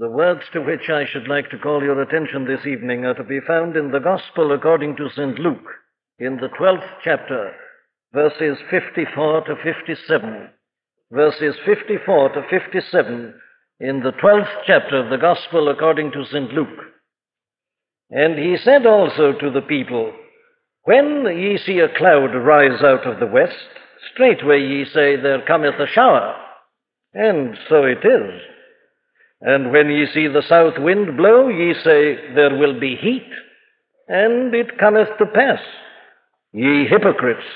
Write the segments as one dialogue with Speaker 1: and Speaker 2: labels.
Speaker 1: The words to which I should like to call your attention this evening are to be found in the Gospel according to St. Luke, in the 12th chapter, verses 54 to 57. Verses 54 to 57 in the 12th chapter of the Gospel according to St. Luke. And he said also to the people, When ye see a cloud rise out of the west, straightway ye say, There cometh a shower. And so it is. And when ye see the south wind blow, ye say, There will be heat. And it cometh to pass. Ye hypocrites,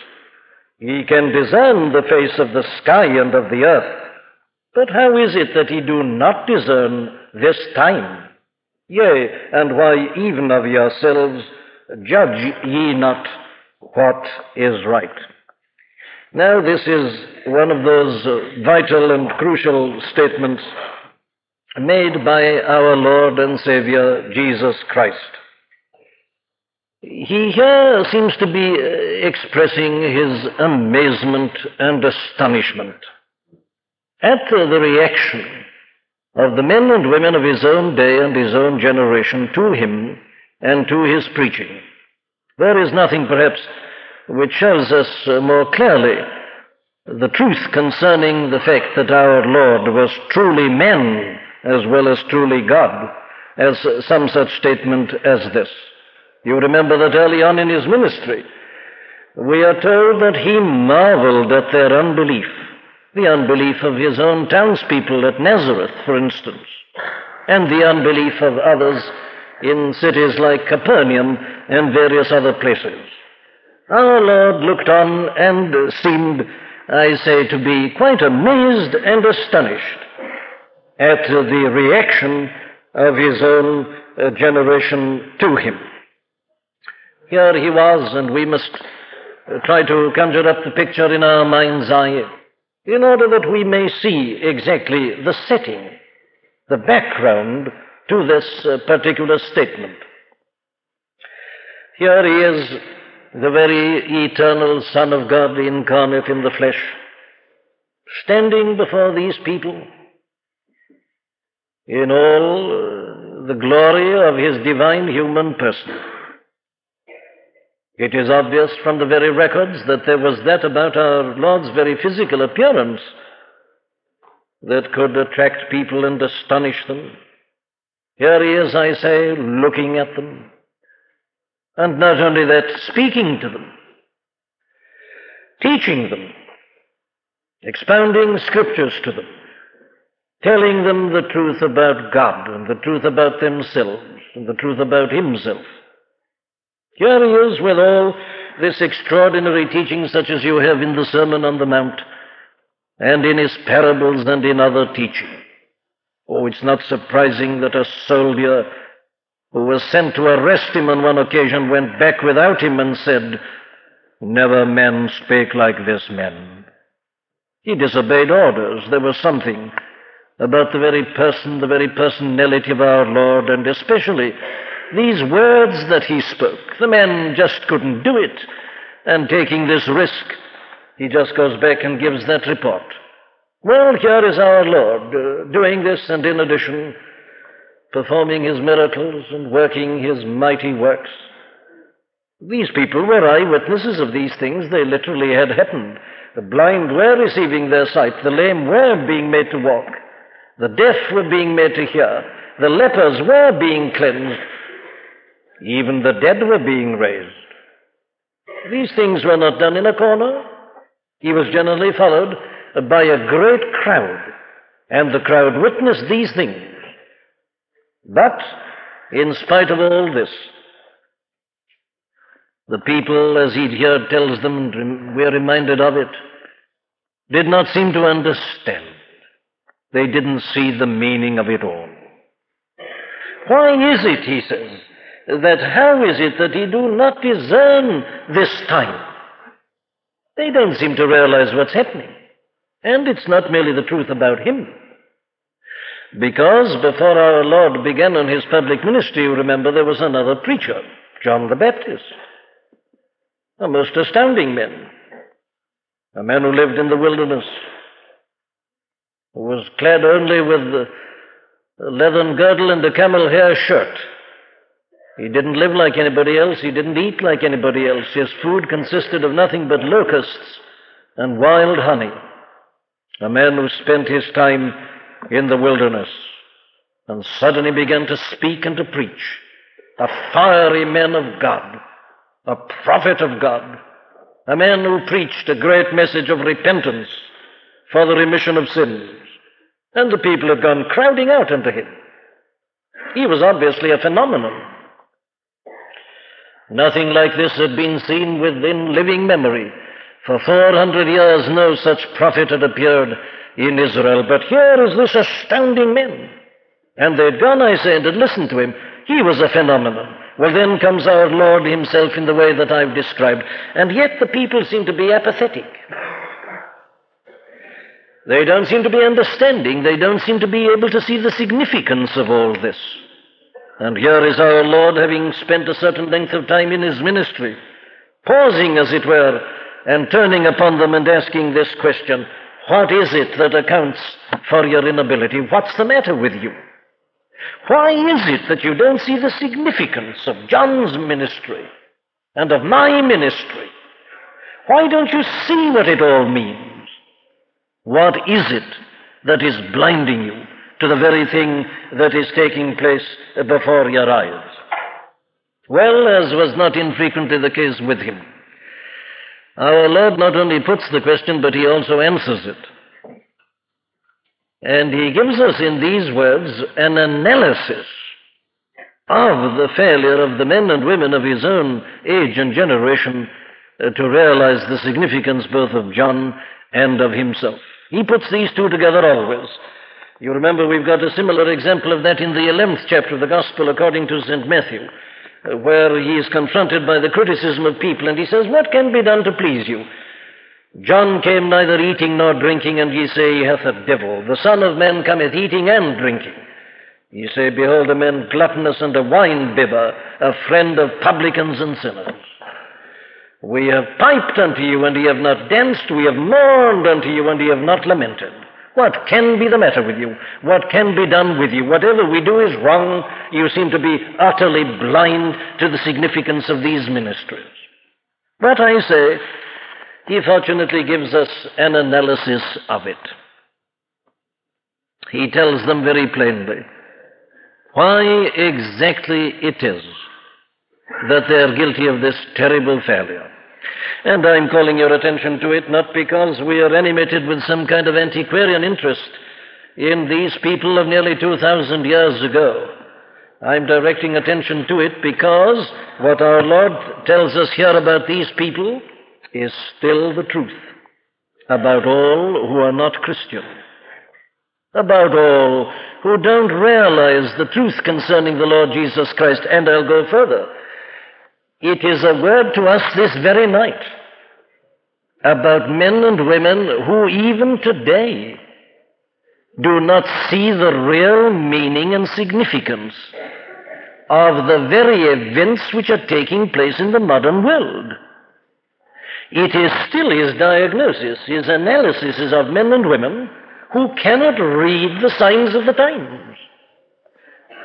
Speaker 1: ye can discern the face of the sky and of the earth. But how is it that ye do not discern this time? Yea, and why even of yourselves judge ye not what is right? Now, this is one of those vital and crucial statements made by our Lord and Savior Jesus Christ. He here seems to be uh, expressing his amazement and astonishment at the reaction of the men and women of his own day and his own generation to him and to his preaching. There is nothing, perhaps, which shows us uh, more clearly the truth concerning the fact that our Lord was truly man as well as truly God, as some such statement as this. You remember that early on in his ministry, we are told that he marveled at their unbelief, the unbelief of his own townspeople at Nazareth, for instance, and the unbelief of others in cities like Capernaum and various other places. Our Lord looked on and seemed, I say, to be quite amazed and astonished at the reaction of his own uh, generation to him. Here he was, and we must uh, try to conjure up the picture in our mind's eye in order that we may see exactly the setting, the background to this uh, particular statement. Here he is, the very eternal Son of God incarnate in the flesh, standing before these people in all uh, the glory of his divine human person. It is obvious from the very records that there was that about our Lord's very physical appearance that could attract people and astonish them. Here he is, I say, looking at them. And not only that, speaking to them, teaching them, expounding scriptures to them telling them the truth about God and the truth about themselves and the truth about Himself. Here he is with all this extraordinary teaching, such as you have in the Sermon on the Mount and in his parables and in other teaching. Oh, it's not surprising that a soldier who was sent to arrest him on one occasion went back without him and said, Never man spake like this man. He disobeyed orders. There was something about the very person, the very personality of our Lord, and especially these words that he spoke. The men just couldn't do it, and taking this risk, he just goes back and gives that report. Well, here is our Lord uh, doing this, and in addition, performing his miracles and working his mighty works. These people were eyewitnesses of these things. They literally had happened. The blind were receiving their sight, the lame were being made to walk. The deaf were being made to hear. The lepers were being cleansed. Even the dead were being raised. These things were not done in a corner. He was generally followed by a great crowd, and the crowd witnessed these things. But, in spite of all this, the people, as he here tells them, we are reminded of it, did not seem to understand. They didn't see the meaning of it all. Why is it, he says, that how is it that ye do not discern this time? They don't seem to realize what's happening. And it's not merely the truth about him. Because before our Lord began on his public ministry, you remember, there was another preacher, John the Baptist. A most astounding man. A man who lived in the wilderness, who was clad only with a leathern girdle and a camel hair shirt. He didn't live like anybody else. He didn't eat like anybody else. His food consisted of nothing but locusts and wild honey. A man who spent his time in the wilderness and suddenly began to speak and to preach. A fiery man of God, a prophet of God, a man who preached a great message of repentance for the remission of sins. And the people had gone crowding out unto him. He was obviously a phenomenon. Nothing like this had been seen within living memory. For 400 years, no such prophet had appeared in Israel. But here is this astounding man. And they'd gone, I say, and listened to him. He was a phenomenon. Well, then comes our Lord himself in the way that I've described. And yet the people seem to be apathetic. They don't seem to be understanding. They don't seem to be able to see the significance of all this. And here is our Lord, having spent a certain length of time in his ministry, pausing, as it were, and turning upon them and asking this question What is it that accounts for your inability? What's the matter with you? Why is it that you don't see the significance of John's ministry and of my ministry? Why don't you see what it all means? What is it that is blinding you to the very thing that is taking place before your eyes? Well, as was not infrequently the case with him, our Lord not only puts the question, but he also answers it. And he gives us in these words an analysis of the failure of the men and women of his own age and generation uh, to realize the significance both of John and of himself. He puts these two together always. You remember we've got a similar example of that in the 11th chapter of the Gospel according to St. Matthew, uh, where he is confronted by the criticism of people and he says, What can be done to please you? John came neither eating nor drinking, and ye say he hath a devil. The Son of Man cometh eating and drinking. Ye say, Behold, a man gluttonous and a wine bibber, a friend of publicans and sinners. We have piped unto you, and ye have not danced. We have mourned unto you, and ye have not lamented. What can be the matter with you? What can be done with you? Whatever we do is wrong. You seem to be utterly blind to the significance of these ministries. But I say, he fortunately gives us an analysis of it. He tells them very plainly why exactly it is that they are guilty of this terrible failure. And I'm calling your attention to it not because we are animated with some kind of antiquarian interest in these people of nearly 2,000 years ago. I'm directing attention to it because what our Lord tells us here about these people is still the truth about all who are not Christian, about all who don't realize the truth concerning the Lord Jesus Christ. And I'll go further. It is a word to us this very night about men and women who even today do not see the real meaning and significance of the very events which are taking place in the modern world. It is still his diagnosis, his analysis is of men and women who cannot read the signs of the times.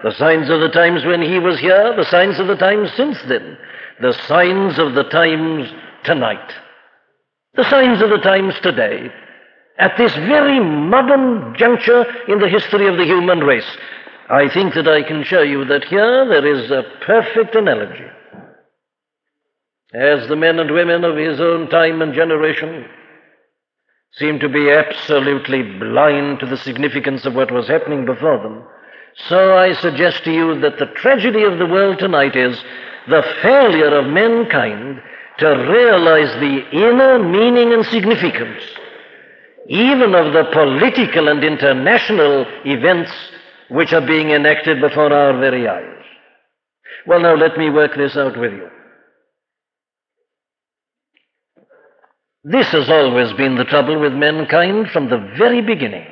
Speaker 1: The signs of the times when he was here, the signs of the times since then, the signs of the times tonight, the signs of the times today, at this very modern juncture in the history of the human race. I think that I can show you that here there is a perfect analogy as the men and women of his own time and generation seemed to be absolutely blind to the significance of what was happening before them, so I suggest to you that the tragedy of the world tonight is the failure of mankind to realize the inner meaning and significance, even of the political and international events which are being enacted before our very eyes. Well, now let me work this out with you. This has always been the trouble with mankind from the very beginning.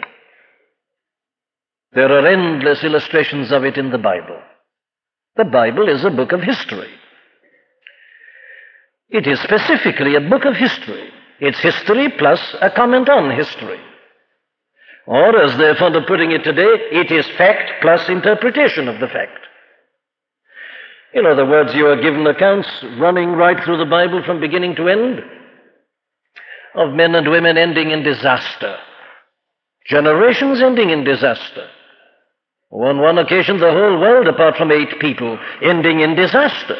Speaker 1: There are endless illustrations of it in the Bible. The Bible is a book of history. It is specifically a book of history. It's history plus a comment on history. Or, as they're fond of putting it today, it is fact plus interpretation of the fact. In other words, you are given accounts running right through the Bible from beginning to end of men and women ending in disaster, generations ending in disaster. On one occasion, the whole world, apart from eight people, ending in disaster.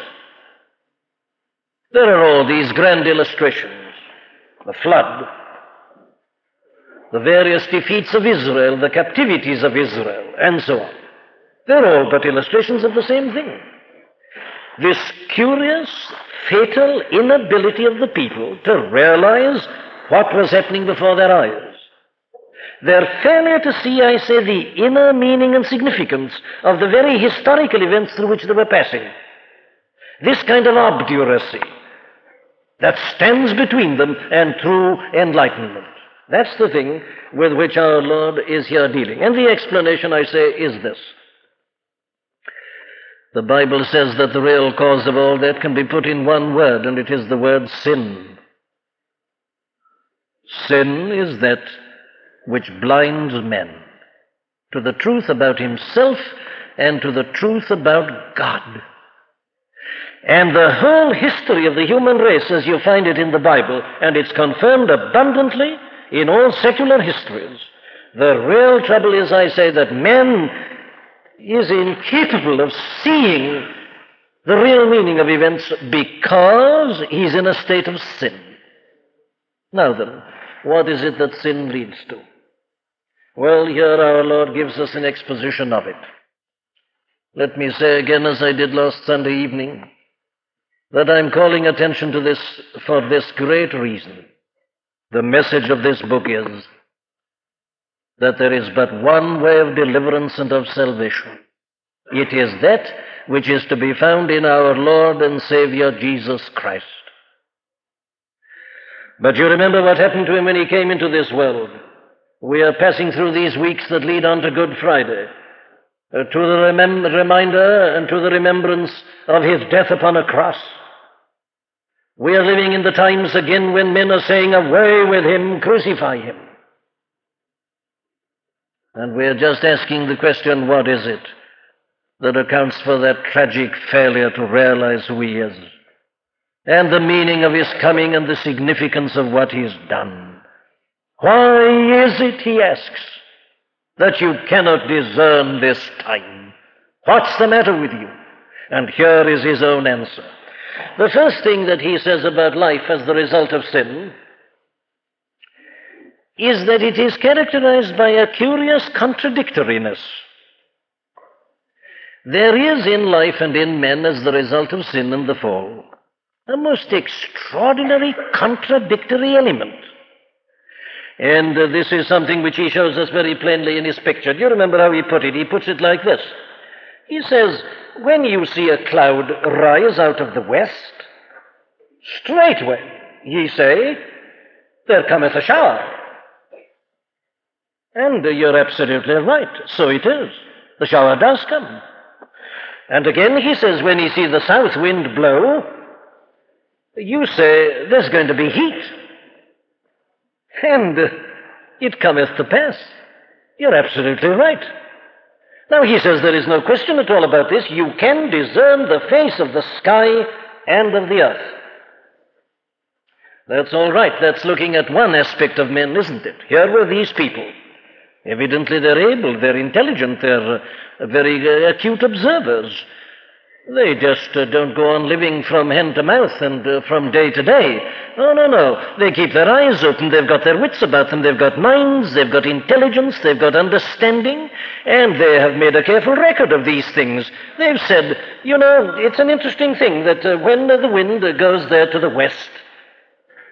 Speaker 1: There are all these grand illustrations the flood, the various defeats of Israel, the captivities of Israel, and so on. They're all but illustrations of the same thing. This curious, fatal inability of the people to realize what was happening before their eyes. Their failure to see, I say, the inner meaning and significance of the very historical events through which they were passing. This kind of obduracy that stands between them and true enlightenment. That's the thing with which our Lord is here dealing. And the explanation, I say, is this. The Bible says that the real cause of all that can be put in one word, and it is the word sin. Sin is that which blinds men to the truth about himself and to the truth about God. And the whole history of the human race, as you find it in the Bible, and it's confirmed abundantly in all secular histories, the real trouble is, I say, that man is incapable of seeing the real meaning of events because he's in a state of sin. Now then, what is it that sin leads to? Well, here our Lord gives us an exposition of it. Let me say again, as I did last Sunday evening, that I'm calling attention to this for this great reason. The message of this book is that there is but one way of deliverance and of salvation. It is that which is to be found in our Lord and Savior Jesus Christ. But you remember what happened to him when he came into this world. We are passing through these weeks that lead on to Good Friday, uh, to the remem- reminder and to the remembrance of his death upon a cross. We are living in the times again when men are saying, Away with him, crucify him. And we are just asking the question, what is it that accounts for that tragic failure to realize who he is? And the meaning of his coming and the significance of what he's done. Why is it, he asks, that you cannot discern this time? What's the matter with you? And here is his own answer. The first thing that he says about life as the result of sin is that it is characterized by a curious contradictoriness. There is in life and in men, as the result of sin and the fall, a most extraordinary contradictory element. And uh, this is something which he shows us very plainly in his picture. Do you remember how he put it? He puts it like this He says, When you see a cloud rise out of the west, straightway ye say, There cometh a shower. And you're absolutely right. So it is. The shower does come. And again, he says, when you see the south wind blow, you say, there's going to be heat. And it cometh to pass. You're absolutely right. Now, he says there is no question at all about this. You can discern the face of the sky and of the earth. That's all right. That's looking at one aspect of men, isn't it? Here were these people Evidently, they're able, they're intelligent, they're very uh, acute observers. They just uh, don't go on living from hand to mouth and uh, from day to day. No, no, no. They keep their eyes open. They've got their wits about them. They've got minds. They've got intelligence. They've got understanding. And they have made a careful record of these things. They've said, you know, it's an interesting thing that uh, when the wind goes there to the west,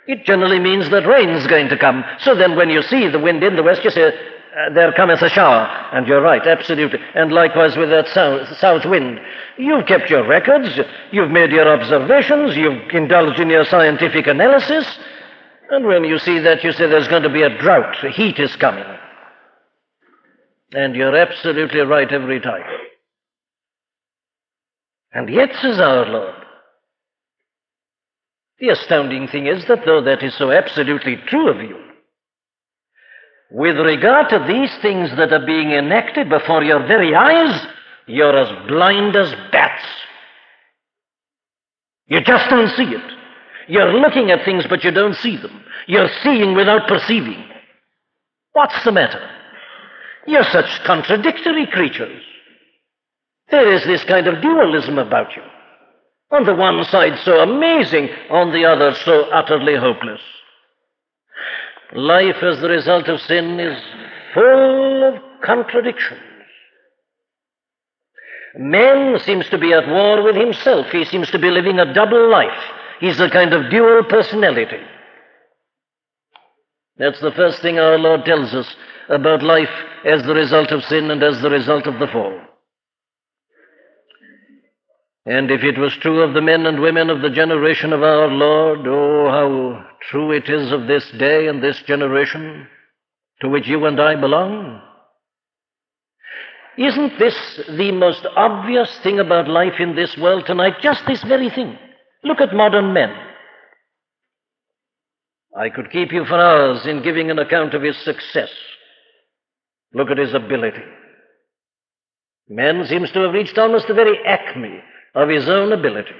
Speaker 1: it generally means that rain's going to come. So then when you see the wind in the west, you say, uh, there cometh a shower. And you're right, absolutely. And likewise with that south, south wind. You've kept your records, you've made your observations, you've indulged in your scientific analysis, and when you see that, you say there's going to be a drought, the heat is coming. And you're absolutely right every time. And yet, says our Lord, the astounding thing is that though that is so absolutely true of you, with regard to these things that are being enacted before your very eyes, you're as blind as bats. You just don't see it. You're looking at things, but you don't see them. You're seeing without perceiving. What's the matter? You're such contradictory creatures. There is this kind of dualism about you. On the one side, so amazing, on the other, so utterly hopeless. Life as the result of sin is full of contradictions. Man seems to be at war with himself. He seems to be living a double life. He's a kind of dual personality. That's the first thing our Lord tells us about life as the result of sin and as the result of the fall. And if it was true of the men and women of the generation of our Lord, oh, how true it is of this day and this generation to which you and I belong. Isn't this the most obvious thing about life in this world tonight? Just this very thing. Look at modern men. I could keep you for hours in giving an account of his success. Look at his ability. Man seems to have reached almost the very acme of his own ability.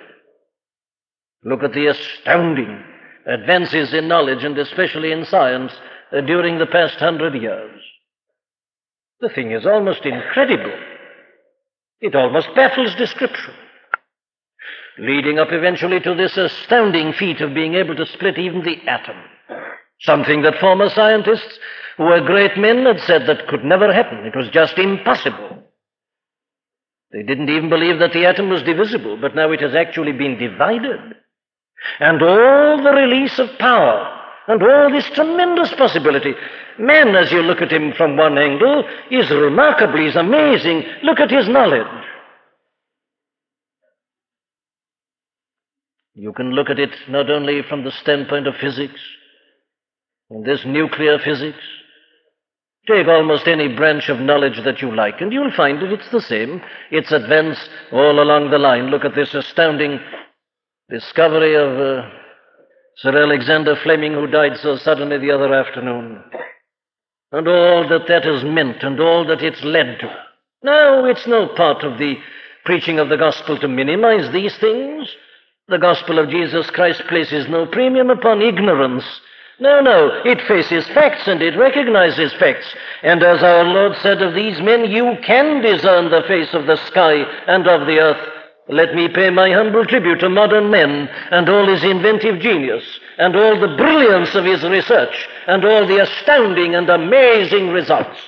Speaker 1: Look at the astounding advances in knowledge and especially in science uh, during the past hundred years. The thing is almost incredible. It almost baffles description. Leading up eventually to this astounding feat of being able to split even the atom. Something that former scientists who were great men had said that could never happen. It was just impossible. They didn't even believe that the atom was divisible, but now it has actually been divided. And all the release of power and all this tremendous possibility. Man, as you look at him from one angle, is remarkable, is amazing. Look at his knowledge. You can look at it not only from the standpoint of physics, and this nuclear physics, Take almost any branch of knowledge that you like, and you'll find that it's the same. It's advance all along the line. Look at this astounding discovery of uh, Sir Alexander Fleming, who died so suddenly the other afternoon, and all that that has meant, and all that it's led to. No, it's no part of the preaching of the gospel to minimize these things. The gospel of Jesus Christ places no premium upon ignorance no, no, it faces facts and it recognizes facts. And as our Lord said of these men, you can discern the face of the sky and of the earth. Let me pay my humble tribute to modern men and all his inventive genius and all the brilliance of his research and all the astounding and amazing results.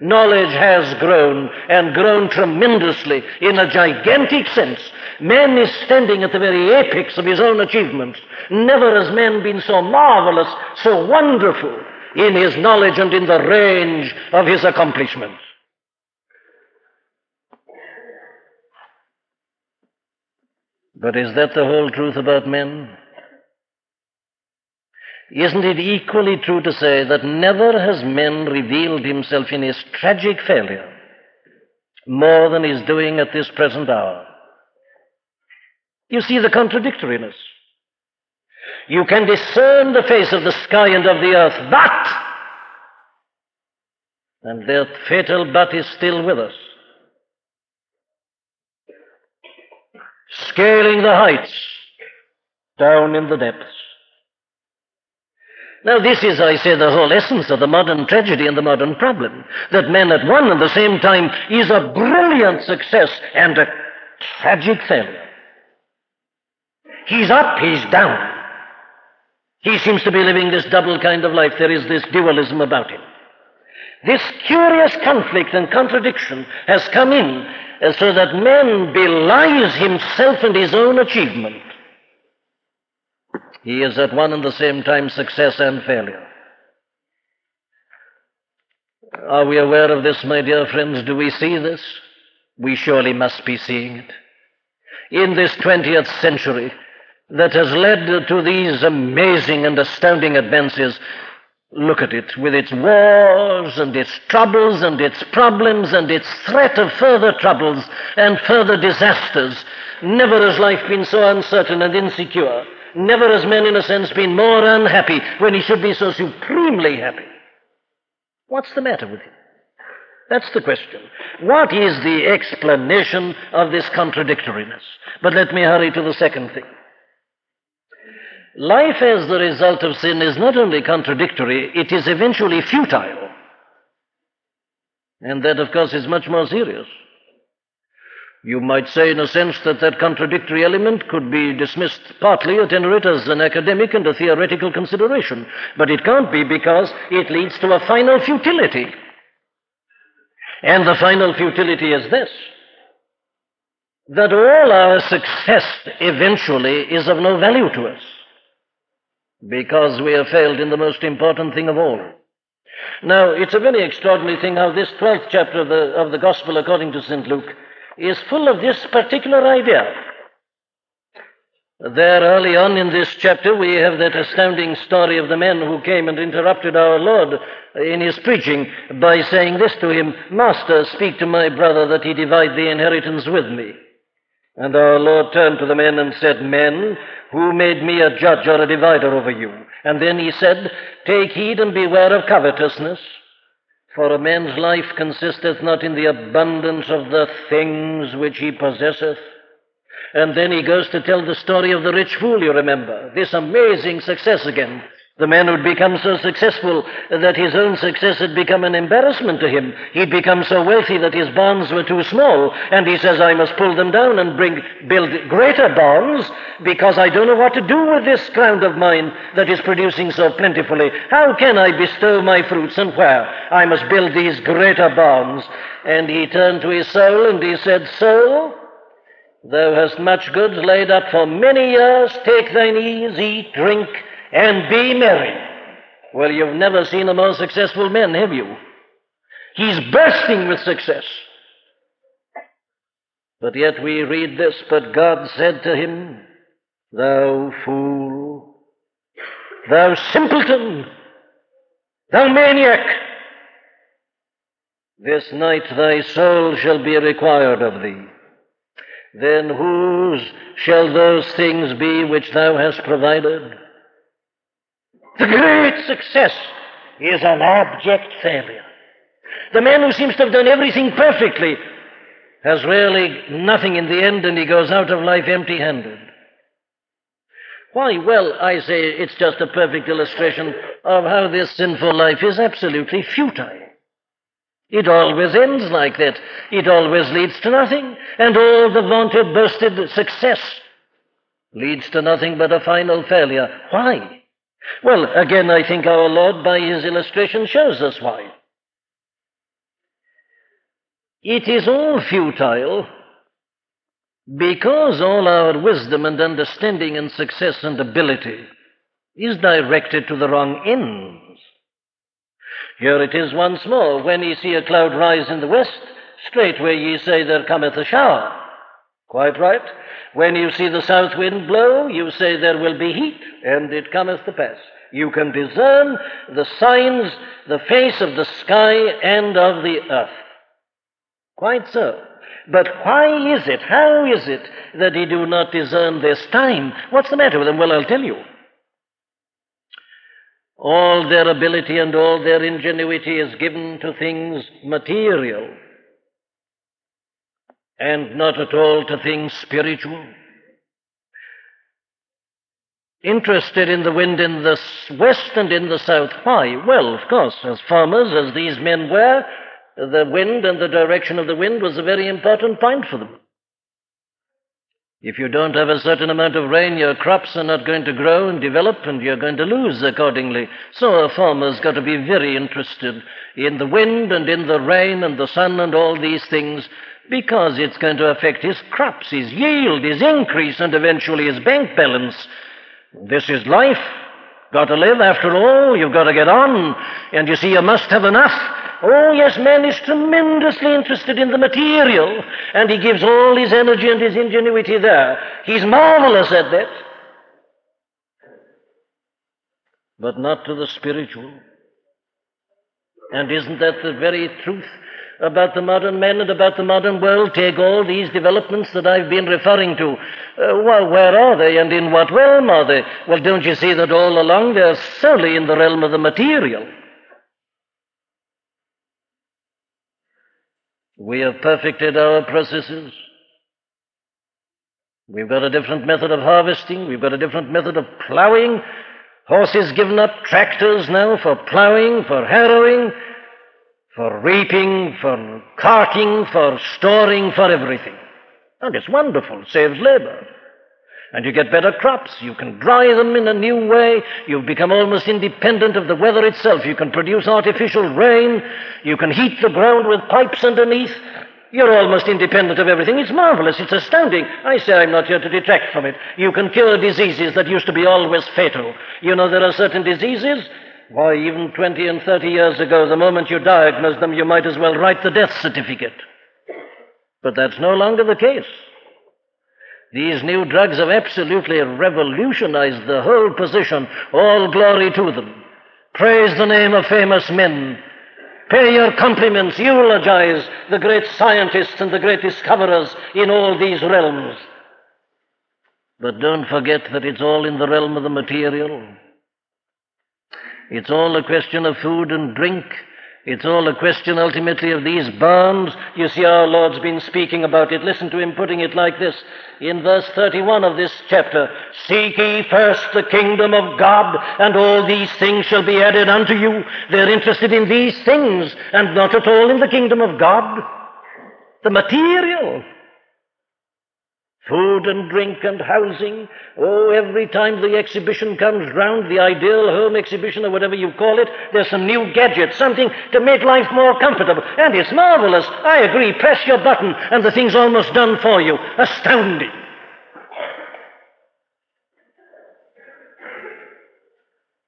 Speaker 1: Knowledge has grown and grown tremendously in a gigantic sense Man is standing at the very apex of his own achievements. Never has man been so marvelous, so wonderful in his knowledge and in the range of his accomplishments. But is that the whole truth about men? Isn't it equally true to say that never has man revealed himself in his tragic failure more than he's doing at this present hour? You see the contradictoriness. You can discern the face of the sky and of the earth, but, and that fatal but is still with us. Scaling the heights, down in the depths. Now, this is, I say, the whole essence of the modern tragedy and the modern problem. That man at one and the same time is a brilliant success and a tragic failure. He's up, he's down. He seems to be living this double kind of life. There is this dualism about him. This curious conflict and contradiction has come in uh, so that man belies himself and his own achievement. He is at one and the same time success and failure. Are we aware of this, my dear friends? Do we see this? We surely must be seeing it. In this 20th century, that has led to these amazing and astounding advances. Look at it, with its wars and its troubles and its problems and its threat of further troubles and further disasters. Never has life been so uncertain and insecure. Never has man, in a sense, been more unhappy when he should be so supremely happy. What's the matter with him? That's the question. What is the explanation of this contradictoriness? But let me hurry to the second thing. Life as the result of sin is not only contradictory, it is eventually futile. And that, of course, is much more serious. You might say, in a sense, that that contradictory element could be dismissed partly, at any rate, as an academic and a theoretical consideration. But it can't be because it leads to a final futility. And the final futility is this that all our success eventually is of no value to us because we have failed in the most important thing of all. Now, it's a very extraordinary thing how this 12th chapter of the, of the Gospel according to St. Luke is full of this particular idea. There, early on in this chapter, we have that astounding story of the men who came and interrupted our Lord in his preaching by saying this to him Master, speak to my brother that he divide the inheritance with me. And our Lord turned to the men and said, Men, who made me a judge or a divider over you? And then he said, Take heed and beware of covetousness. For a man's life consisteth not in the abundance of the things which he possesseth. And then he goes to tell the story of the rich fool, you remember. This amazing success again. The man who'd become so successful that his own success had become an embarrassment to him. He'd become so wealthy that his barns were too small, and he says, I must pull them down and bring, build greater barns because I don't know what to do with this ground of mine that is producing so plentifully. How can I bestow my fruits and where? I must build these greater barns. And he turned to his soul and he said, Soul, thou hast much goods laid up for many years. Take thine ease, eat, drink, and be merry. Well, you've never seen a more successful man, have you? He's bursting with success. But yet we read this, but God said to him, Thou fool, thou simpleton, thou maniac, this night thy soul shall be required of thee. Then whose shall those things be which thou hast provided? The great success is an abject failure. The man who seems to have done everything perfectly has really nothing in the end and he goes out of life empty handed. Why? Well, I say it's just a perfect illustration of how this sinful life is absolutely futile. It always ends like that. It always leads to nothing. And all the vaunted, boasted success leads to nothing but a final failure. Why? Well, again, I think our Lord, by his illustration, shows us why. It is all futile because all our wisdom and understanding and success and ability is directed to the wrong ends. Here it is once more. When ye see a cloud rise in the west, straightway ye say, There cometh a shower. Quite right. When you see the south wind blow, you say there will be heat, and it cometh to pass. You can discern the signs, the face of the sky and of the earth. Quite so. But why is it, how is it that he do not discern this time? What's the matter with them? Well, I'll tell you. All their ability and all their ingenuity is given to things material and not at all to things spiritual. Interested in the wind in the west and in the south. Why? Well, of course, as farmers, as these men were, the wind and the direction of the wind was a very important point for them. If you don't have a certain amount of rain, your crops are not going to grow and develop, and you're going to lose accordingly. So a farmer's got to be very interested in the wind and in the rain and the sun and all these things because it's going to affect his crops, his yield, his increase, and eventually his bank balance. This is life. Got to live after all. You've got to get on. And you see, you must have enough. Oh, yes, man is tremendously interested in the material, and he gives all his energy and his ingenuity there. He's marvelous at that. But not to the spiritual. And isn't that the very truth about the modern man and about the modern world. Take all these developments that I've been referring to. Uh, well, where are they and in what realm are they? Well, don't you see that all along they're solely in the realm of the material? We have perfected our processes. We've got a different method of harvesting. We've got a different method of plowing. Horses given up, tractors now for plowing, for harrowing, for reaping, for carting, for storing, for everything. And it's wonderful, saves labor. And you get better crops. You can dry them in a new way. You've become almost independent of the weather itself. You can produce artificial rain. You can heat the ground with pipes underneath. You're almost independent of everything. It's marvelous. It's astounding. I say I'm not here to detract from it. You can cure diseases that used to be always fatal. You know, there are certain diseases. Why, even 20 and 30 years ago, the moment you diagnosed them, you might as well write the death certificate. But that's no longer the case. These new drugs have absolutely revolutionized the whole position. All glory to them. Praise the name of famous men. Pay your compliments, eulogize the great scientists and the great discoverers in all these realms. But don't forget that it's all in the realm of the material. It's all a question of food and drink. It's all a question ultimately of these bonds. You see, our Lord's been speaking about it. Listen to him putting it like this in verse 31 of this chapter Seek ye first the kingdom of God, and all these things shall be added unto you. They're interested in these things, and not at all in the kingdom of God. The material food and drink and housing. Oh, every time the exhibition comes round, the ideal home exhibition or whatever you call it, there's some new gadget, something to make life more comfortable. And it's marvelous. I agree. Press your button and the thing's almost done for you. Astounding.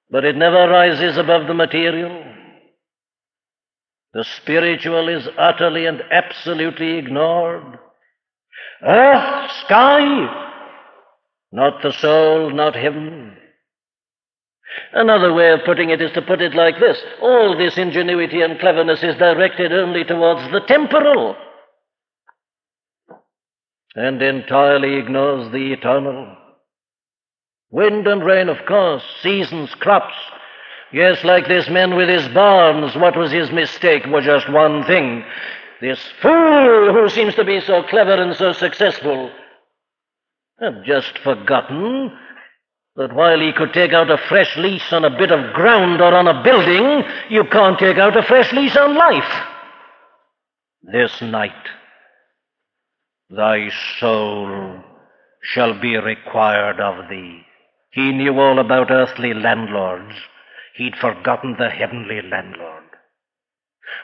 Speaker 1: But it never rises above the material. The spiritual is utterly and absolutely ignored. Earth, sky, not the soul, not heaven. Another way of putting it is to put it like this all this ingenuity and cleverness is directed only towards the temporal and entirely ignores the eternal. Wind and rain, of course, seasons, crops. Yes, like this man with his barns, what was his mistake? Was just one thing. This fool who seems to be so clever and so successful had just forgotten that while he could take out a fresh lease on a bit of ground or on a building, you can't take out a fresh lease on life. This night, thy soul shall be required of thee. He knew all about earthly landlords. He'd forgotten the heavenly landlord.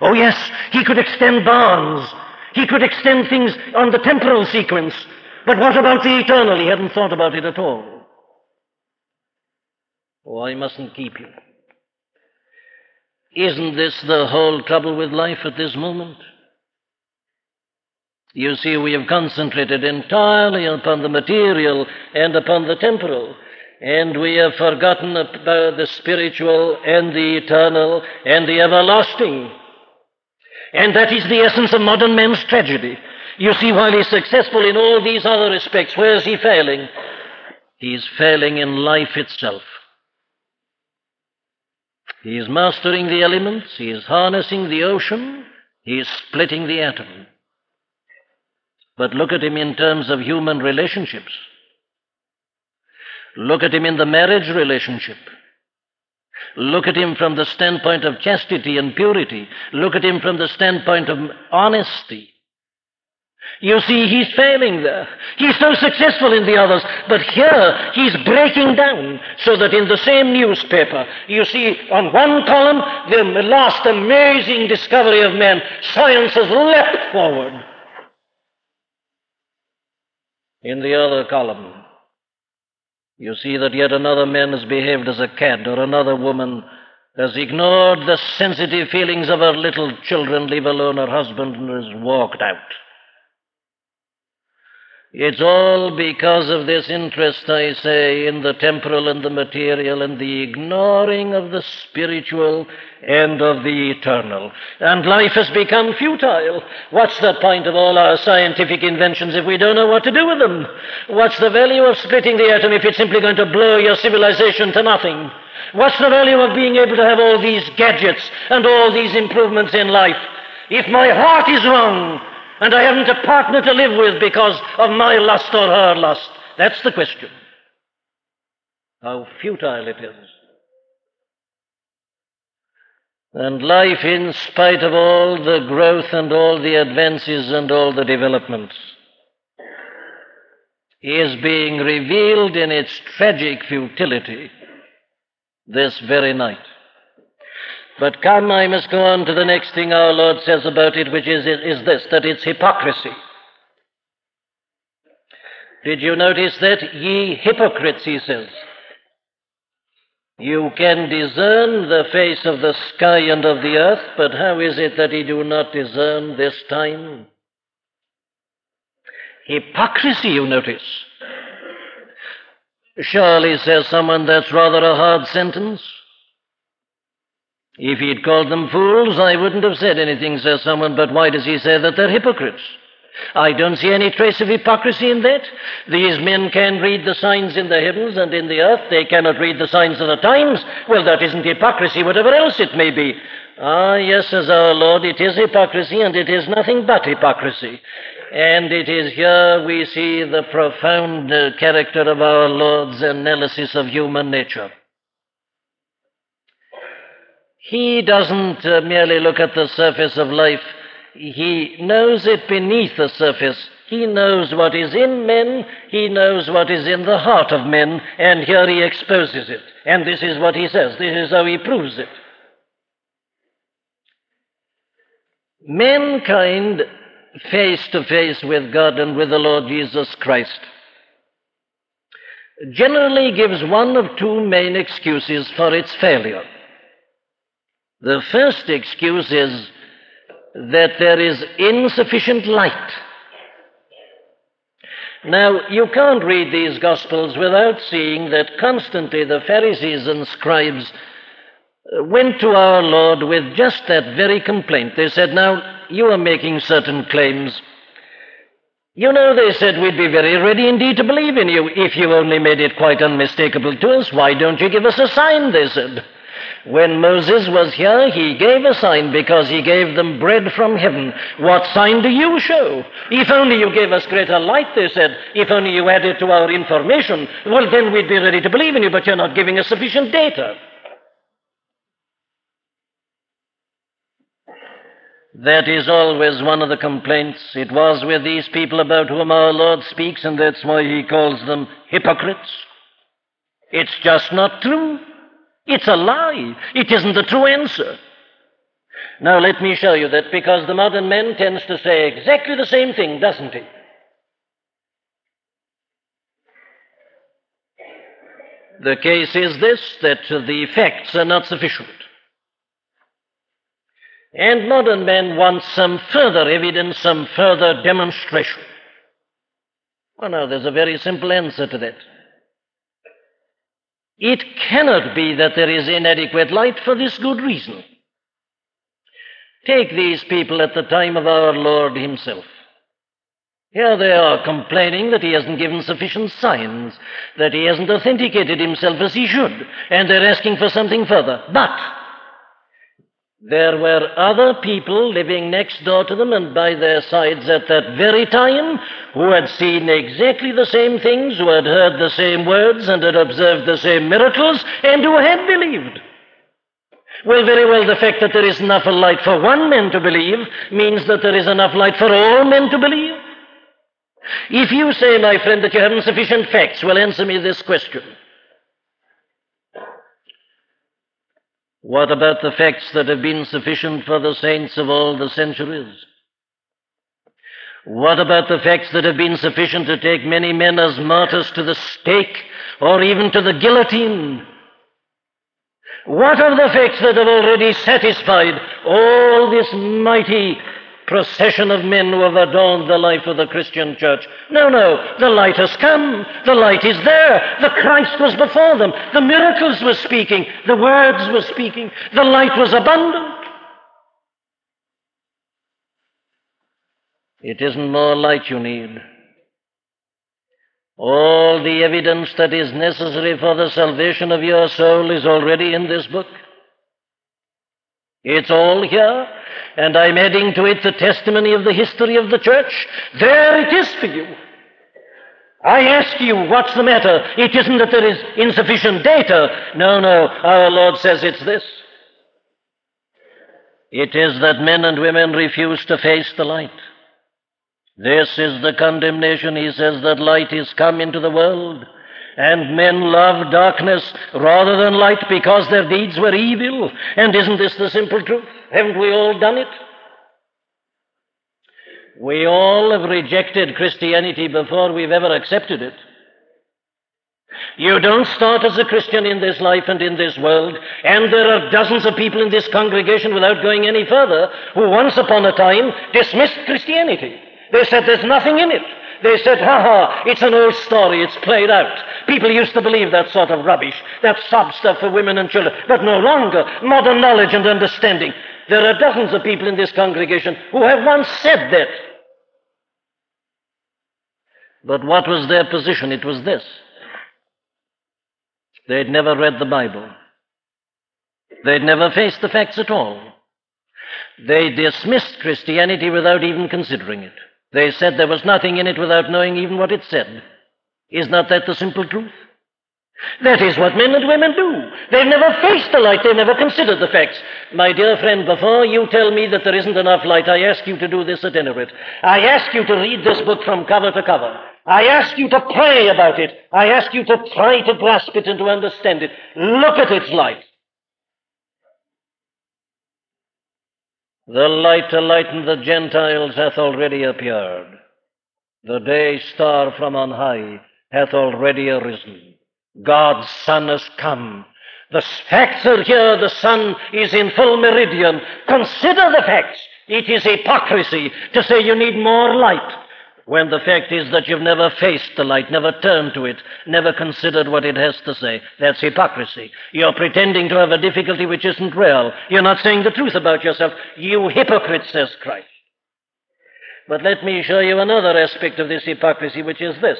Speaker 1: Oh, yes, he could extend bonds. He could extend things on the temporal sequence. But what about the eternal? He hadn't thought about it at all. Oh, I mustn't keep you. Isn't this the whole trouble with life at this moment? You see, we have concentrated entirely upon the material and upon the temporal, and we have forgotten about the spiritual and the eternal and the everlasting. And that is the essence of modern man's tragedy. You see, while he's successful in all these other respects, where's he failing? He's failing in life itself. He is mastering the elements, he is harnessing the ocean, he is splitting the atom. But look at him in terms of human relationships. Look at him in the marriage relationship. Look at him from the standpoint of chastity and purity. Look at him from the standpoint of honesty. You see, he's failing there. He's so successful in the others, but here he's breaking down so that in the same newspaper, you see on one column the last amazing discovery of man, science has leapt forward. In the other column, you see that yet another man has behaved as a cad, or another woman has ignored the sensitive feelings of her little children, leave alone her husband, and has walked out. It's all because of this interest, I say, in the temporal and the material and the ignoring of the spiritual and of the eternal. And life has become futile. What's the point of all our scientific inventions if we don't know what to do with them? What's the value of splitting the atom if it's simply going to blow your civilization to nothing? What's the value of being able to have all these gadgets and all these improvements in life if my heart is wrong and I haven't a partner to live with because of my lust or her lust? That's the question. How futile it is. And life, in spite of all the growth and all the advances and all the developments, is being revealed in its tragic futility this very night. But come, I must go on to the next thing our Lord says about it, which is, is this that it's hypocrisy. Did you notice that? Ye hypocrites, he says. You can discern the face of the sky and of the earth, but how is it that ye do not discern this time? Hypocrisy, you notice. Surely, says someone, that's rather a hard sentence. If he'd called them fools, I wouldn't have said anything, says someone, but why does he say that they're hypocrites? I don't see any trace of hypocrisy in that. These men can read the signs in the heavens and in the earth. They cannot read the signs of the times. Well, that isn't hypocrisy, whatever else it may be. Ah, yes, says our Lord, it is hypocrisy, and it is nothing but hypocrisy. And it is here we see the profound character of our Lord's analysis of human nature. He doesn't uh, merely look at the surface of life he knows it beneath the surface. He knows what is in men, he knows what is in the heart of men, and here he exposes it. And this is what he says, this is how he proves it. Mankind, face to face with God and with the Lord Jesus Christ, generally gives one of two main excuses for its failure. The first excuse is that there is insufficient light. Now, you can't read these Gospels without seeing that constantly the Pharisees and scribes went to our Lord with just that very complaint. They said, Now, you are making certain claims. You know, they said, we'd be very ready indeed to believe in you if you only made it quite unmistakable to us. Why don't you give us a sign? They said. When Moses was here, he gave a sign because he gave them bread from heaven. What sign do you show? If only you gave us greater light, they said. If only you added to our information, well, then we'd be ready to believe in you, but you're not giving us sufficient data. That is always one of the complaints. It was with these people about whom our Lord speaks, and that's why he calls them hypocrites. It's just not true. It's a lie. It isn't the true answer. Now, let me show you that because the modern man tends to say exactly the same thing, doesn't he? The case is this that the facts are not sufficient. And modern men want some further evidence, some further demonstration. Well, now, there's a very simple answer to that. It cannot be that there is inadequate light for this good reason. Take these people at the time of our Lord Himself. Here they are complaining that He hasn't given sufficient signs, that He hasn't authenticated Himself as He should, and they're asking for something further. But there were other people living next door to them and by their sides at that very time who had seen exactly the same things, who had heard the same words and had observed the same miracles, and who had believed. Well, very well, the fact that there is enough light for one man to believe means that there is enough light for all men to believe. If you say, my friend, that you haven't sufficient facts, well, answer me this question. What about the facts that have been sufficient for the saints of all the centuries? What about the facts that have been sufficient to take many men as martyrs to the stake or even to the guillotine? What are the facts that have already satisfied all this mighty procession of men who have adorned the life of the Christian church. No, no, the light has come. The light is there. The Christ was before them. The miracles were speaking. The words were speaking. The light was abundant. It isn't more light you need. All the evidence that is necessary for the salvation of your soul is already in this book. It's all here. And I'm adding to it the testimony of the history of the church, there it is for you. I ask you, what's the matter? It isn't that there is insufficient data. No, no, our Lord says it's this. It is that men and women refuse to face the light. This is the condemnation, he says, that light is come into the world, and men love darkness rather than light because their deeds were evil. And isn't this the simple truth? Haven't we all done it? We all have rejected Christianity before we've ever accepted it. You don't start as a Christian in this life and in this world, and there are dozens of people in this congregation without going any further who once upon a time dismissed Christianity. They said there's nothing in it. They said, ha ha, it's an old story, it's played out. People used to believe that sort of rubbish, that sob stuff for women and children, but no longer. Modern knowledge and understanding. There are dozens of people in this congregation who have once said that. But what was their position? It was this. They'd never read the Bible. They'd never faced the facts at all. They dismissed Christianity without even considering it. They said there was nothing in it without knowing even what it said. Is not that the simple truth? That is what men and women do. They've never faced the light, they've never considered the facts. My dear friend, before you tell me that there isn't enough light, I ask you to do this at any rate. I ask you to read this book from cover to cover. I ask you to pray about it. I ask you to try to grasp it and to understand it. Look at its light. The light to lighten the Gentiles hath already appeared. The day star from on high hath already arisen. God's Son has come. The facts are here. The sun is in full meridian. Consider the facts. It is hypocrisy to say you need more light when the fact is that you've never faced the light, never turned to it, never considered what it has to say. That's hypocrisy. You're pretending to have a difficulty which isn't real. You're not saying the truth about yourself. You hypocrite, says Christ. But let me show you another aspect of this hypocrisy, which is this.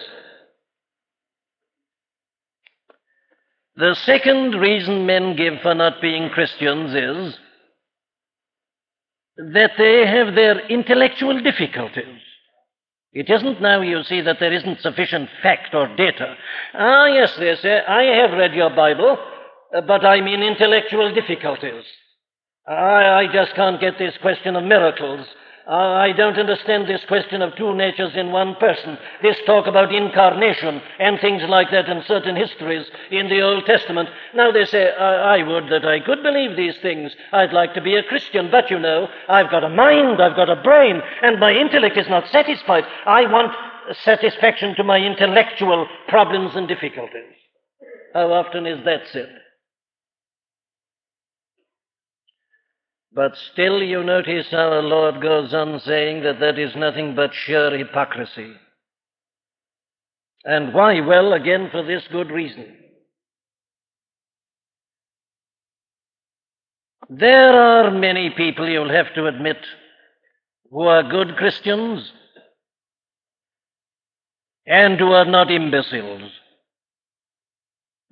Speaker 1: The second reason men give for not being Christians is that they have their intellectual difficulties. It isn't now, you see, that there isn't sufficient fact or data. Ah, yes, they say, I have read your Bible, but I'm in intellectual difficulties. I, I just can't get this question of miracles. I don't understand this question of two natures in one person. This talk about incarnation and things like that in certain histories in the Old Testament. Now they say, I, I would that I could believe these things. I'd like to be a Christian, but you know, I've got a mind, I've got a brain, and my intellect is not satisfied. I want satisfaction to my intellectual problems and difficulties. How often is that said? But still, you notice our Lord goes on saying that that is nothing but sheer hypocrisy. And why? Well, again, for this good reason. There are many people, you'll have to admit, who are good Christians and who are not imbeciles.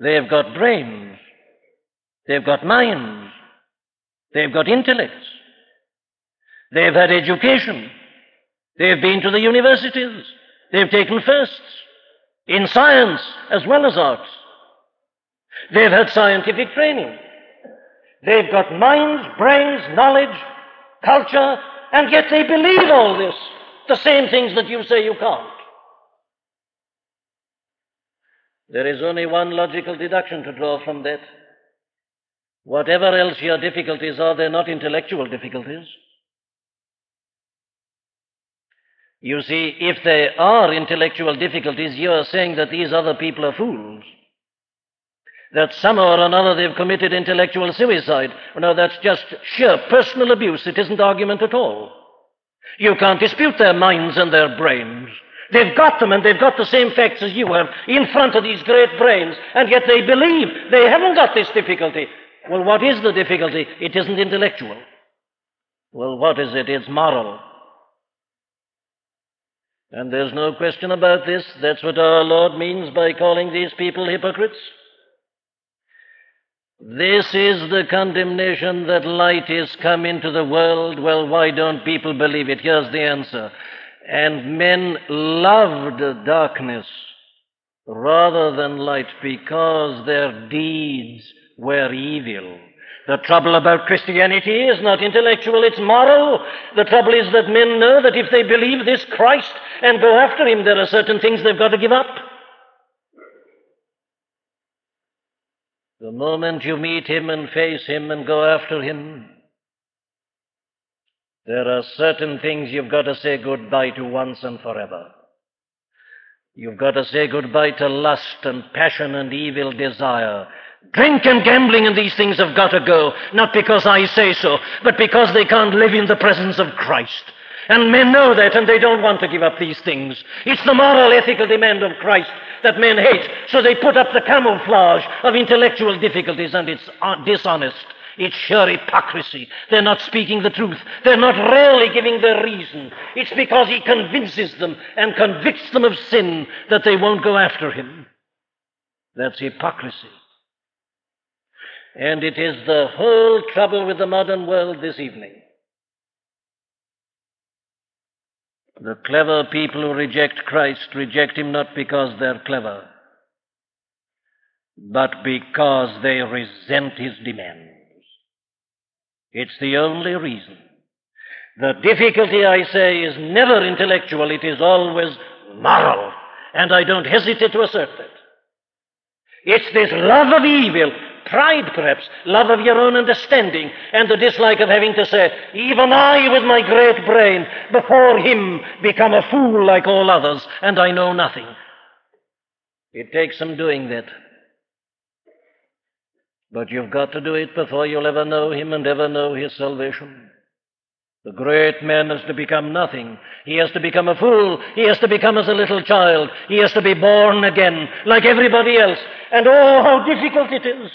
Speaker 1: They've got brains. They've got minds. They've got intellects. They've had education. They've been to the universities. They've taken firsts in science as well as arts. They've had scientific training. They've got minds, brains, knowledge, culture, and yet they believe all this. The same things that you say you can't. There is only one logical deduction to draw from that. Whatever else your difficulties are, they're not intellectual difficulties. You see, if they are intellectual difficulties, you are saying that these other people are fools. That somehow or another they've committed intellectual suicide. No, that's just sheer personal abuse. It isn't argument at all. You can't dispute their minds and their brains. They've got them and they've got the same facts as you have in front of these great brains, and yet they believe they haven't got this difficulty. Well, what is the difficulty? It isn't intellectual. Well, what is it? It's moral. And there's no question about this. That's what our Lord means by calling these people hypocrites. This is the condemnation that light is come into the world. Well, why don't people believe it? Here's the answer. And men loved darkness rather than light because their deeds were evil. The trouble about Christianity is not intellectual, it's moral. The trouble is that men know that if they believe this Christ and go after him, there are certain things they've got to give up. The moment you meet him and face him and go after him, there are certain things you've got to say goodbye to once and forever. You've got to say goodbye to lust and passion and evil desire. Drink and gambling and these things have got to go, not because I say so, but because they can't live in the presence of Christ. And men know that and they don't want to give up these things. It's the moral, ethical demand of Christ that men hate, so they put up the camouflage of intellectual difficulties and it's uh, dishonest. It's sheer hypocrisy. They're not speaking the truth. They're not really giving their reason. It's because he convinces them and convicts them of sin that they won't go after him. That's hypocrisy. And it is the whole trouble with the modern world this evening. The clever people who reject Christ reject him not because they're clever, but because they resent his demands. It's the only reason. The difficulty, I say, is never intellectual, it is always moral, and I don't hesitate to assert that. It's this love of evil pride perhaps, love of your own understanding, and the dislike of having to say, even I with my great brain, before him become a fool like all others, and I know nothing. It takes some doing that. But you've got to do it before you'll ever know him and ever know his salvation. The great man has to become nothing. He has to become a fool. He has to become as a little child. He has to be born again, like everybody else. And oh, how difficult it is.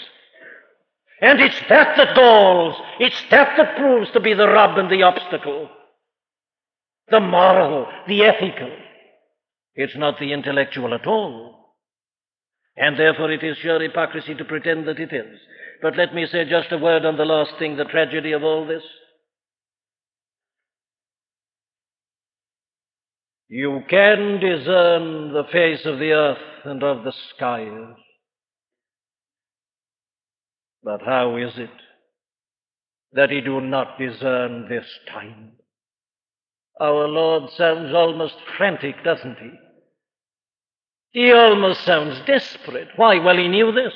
Speaker 1: And it's that that galls. It's that that proves to be the rub and the obstacle. The moral, the ethical. It's not the intellectual at all. And therefore it is sheer hypocrisy to pretend that it is. But let me say just a word on the last thing, the tragedy of all this. You can discern the face of the earth and of the skies. But how is it that he do not discern this time? Our Lord sounds almost frantic, doesn't he? He almost sounds desperate. Why? Well, he knew this.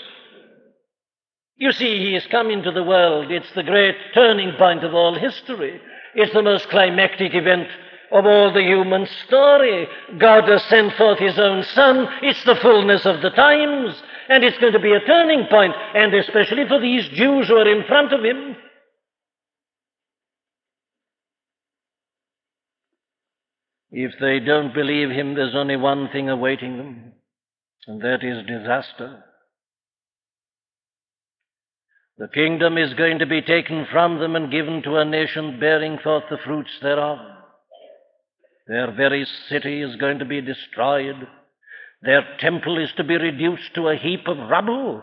Speaker 1: You see, he has come into the world. It's the great turning point of all history. It's the most climactic event of all the human story. God has sent forth his own Son. It's the fullness of the times. And it's going to be a turning point, and especially for these Jews who are in front of him. If they don't believe him, there's only one thing awaiting them, and that is disaster. The kingdom is going to be taken from them and given to a nation bearing forth the fruits thereof. Their very city is going to be destroyed. Their temple is to be reduced to a heap of rubble.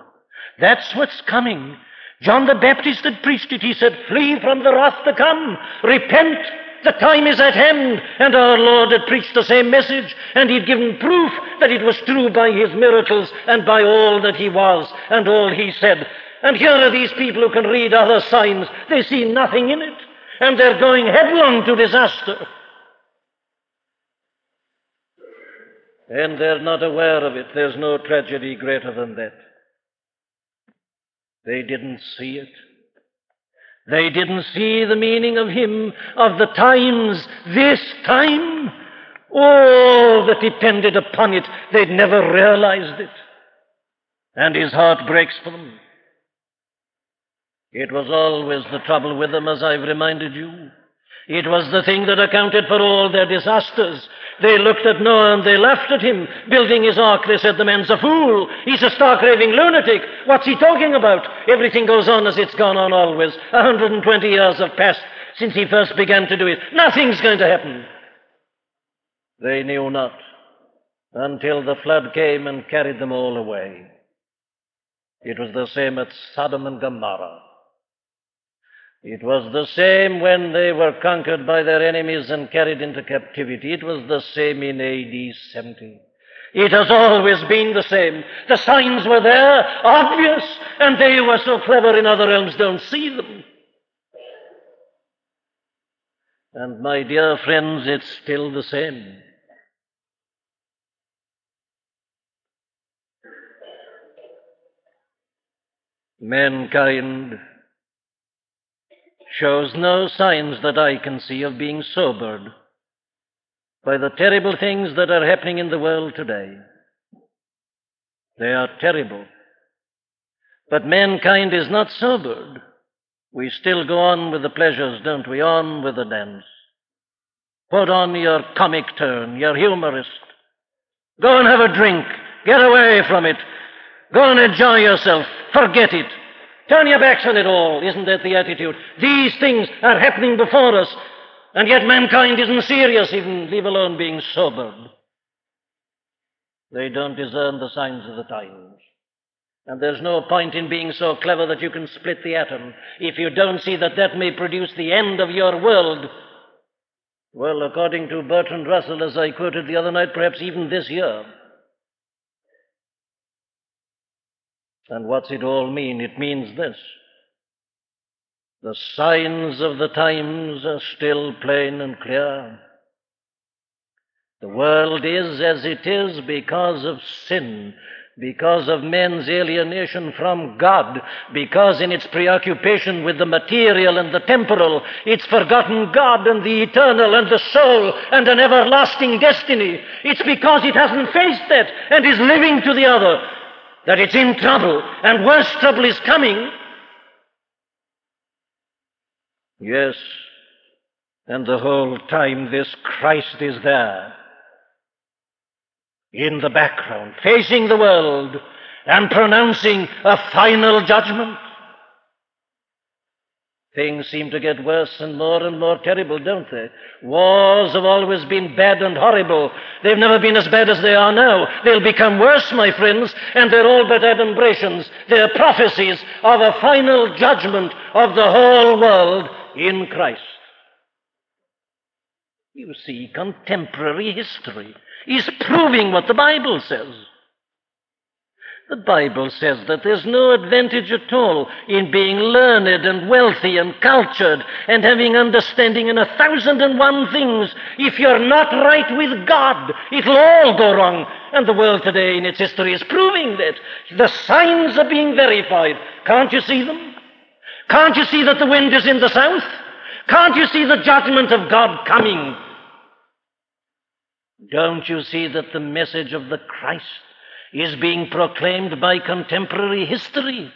Speaker 1: That's what's coming. John the Baptist had preached it. He said, Flee from the wrath to come. Repent. The time is at hand. And our Lord had preached the same message, and he'd given proof that it was true by his miracles and by all that he was and all he said. And here are these people who can read other signs. They see nothing in it. And they're going headlong to disaster. And they're not aware of it. There's no tragedy greater than that. They didn't see it. They didn't see the meaning of Him, of the times, this time. All that depended upon it, they'd never realized it. And His heart breaks for them. It was always the trouble with them, as I've reminded you. It was the thing that accounted for all their disasters. They looked at Noah and they laughed at him. Building his ark, they said the man's a fool. He's a stark raving lunatic. What's he talking about? Everything goes on as it's gone on always. 120 years have passed since he first began to do it. Nothing's going to happen. They knew not until the flood came and carried them all away. It was the same at Sodom and Gomorrah. It was the same when they were conquered by their enemies and carried into captivity. It was the same in AD 70. It has always been the same. The signs were there, obvious, and they who are so clever in other realms don't see them. And my dear friends, it's still the same. Mankind shows no signs that I can see of being sobered by the terrible things that are happening in the world today. They are terrible. But mankind is not sobered. We still go on with the pleasures, don't we? On with the dance. Put on your comic turn, your humorist. Go and have a drink. Get away from it. Go and enjoy yourself. Forget it. Turn your backs on it all. Isn't that the attitude? These things are happening before us, and yet mankind isn't serious, even leave alone being sobered. They don't discern the signs of the times. And there's no point in being so clever that you can split the atom if you don't see that that may produce the end of your world. Well, according to Bertrand Russell, as I quoted the other night, perhaps even this year. And what's it all mean? It means this. The signs of the times are still plain and clear. The world is as it is because of sin, because of men's alienation from God, because in its preoccupation with the material and the temporal, it's forgotten God and the eternal and the soul and an everlasting destiny. It's because it hasn't faced that and is living to the other that it's in trouble and worse trouble is coming. Yes, and the whole time this Christ is there in the background, facing the world and pronouncing a final judgment. Things seem to get worse and more and more terrible, don't they? Wars have always been bad and horrible. They've never been as bad as they are now. They'll become worse, my friends, and they're all but adumbrations. They're prophecies of a final judgment of the whole world in Christ. You see, contemporary history is proving what the Bible says. The Bible says that there's no advantage at all in being learned and wealthy and cultured and having understanding in a thousand and one things. If you're not right with God, it'll all go wrong. And the world today in its history is proving that. The signs are being verified. Can't you see them? Can't you see that the wind is in the south? Can't you see the judgment of God coming? Don't you see that the message of the Christ is being proclaimed by contemporary history?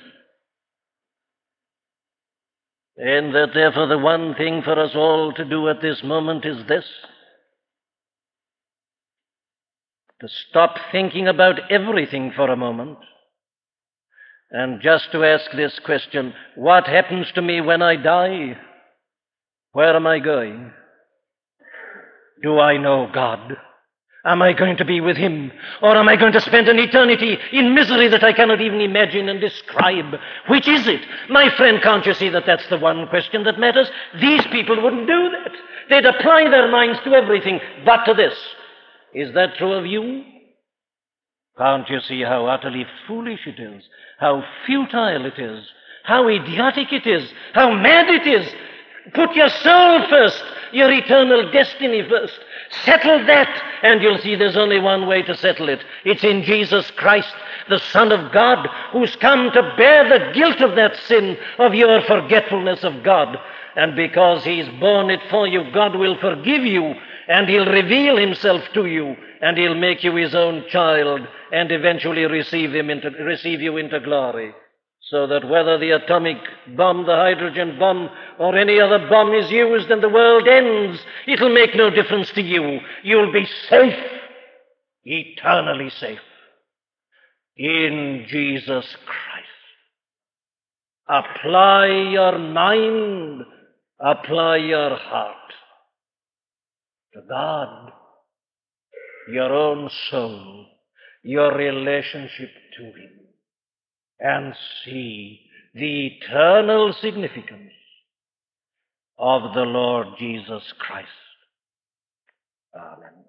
Speaker 1: And that therefore the one thing for us all to do at this moment is this to stop thinking about everything for a moment and just to ask this question what happens to me when I die? Where am I going? Do I know God? Am I going to be with Him? Or am I going to spend an eternity in misery that I cannot even imagine and describe? Which is it? My friend, can't you see that that's the one question that matters? These people wouldn't do that. They'd apply their minds to everything but to this. Is that true of you? Can't you see how utterly foolish it is? How futile it is? How idiotic it is? How mad it is? Put your soul first, your eternal destiny first. Settle that, and you'll see there's only one way to settle it. It's in Jesus Christ, the Son of God, who's come to bear the guilt of that sin, of your forgetfulness of God. And because He's borne it for you, God will forgive you, and He'll reveal Himself to you, and He'll make you His own child, and eventually receive, him into, receive you into glory so that whether the atomic bomb, the hydrogen bomb, or any other bomb is used and the world ends, it'll make no difference to you. You'll be safe, eternally safe, in Jesus Christ. Apply your mind, apply your heart to God, your own soul, your relationship to Him. And see the eternal significance of the Lord Jesus Christ. Amen.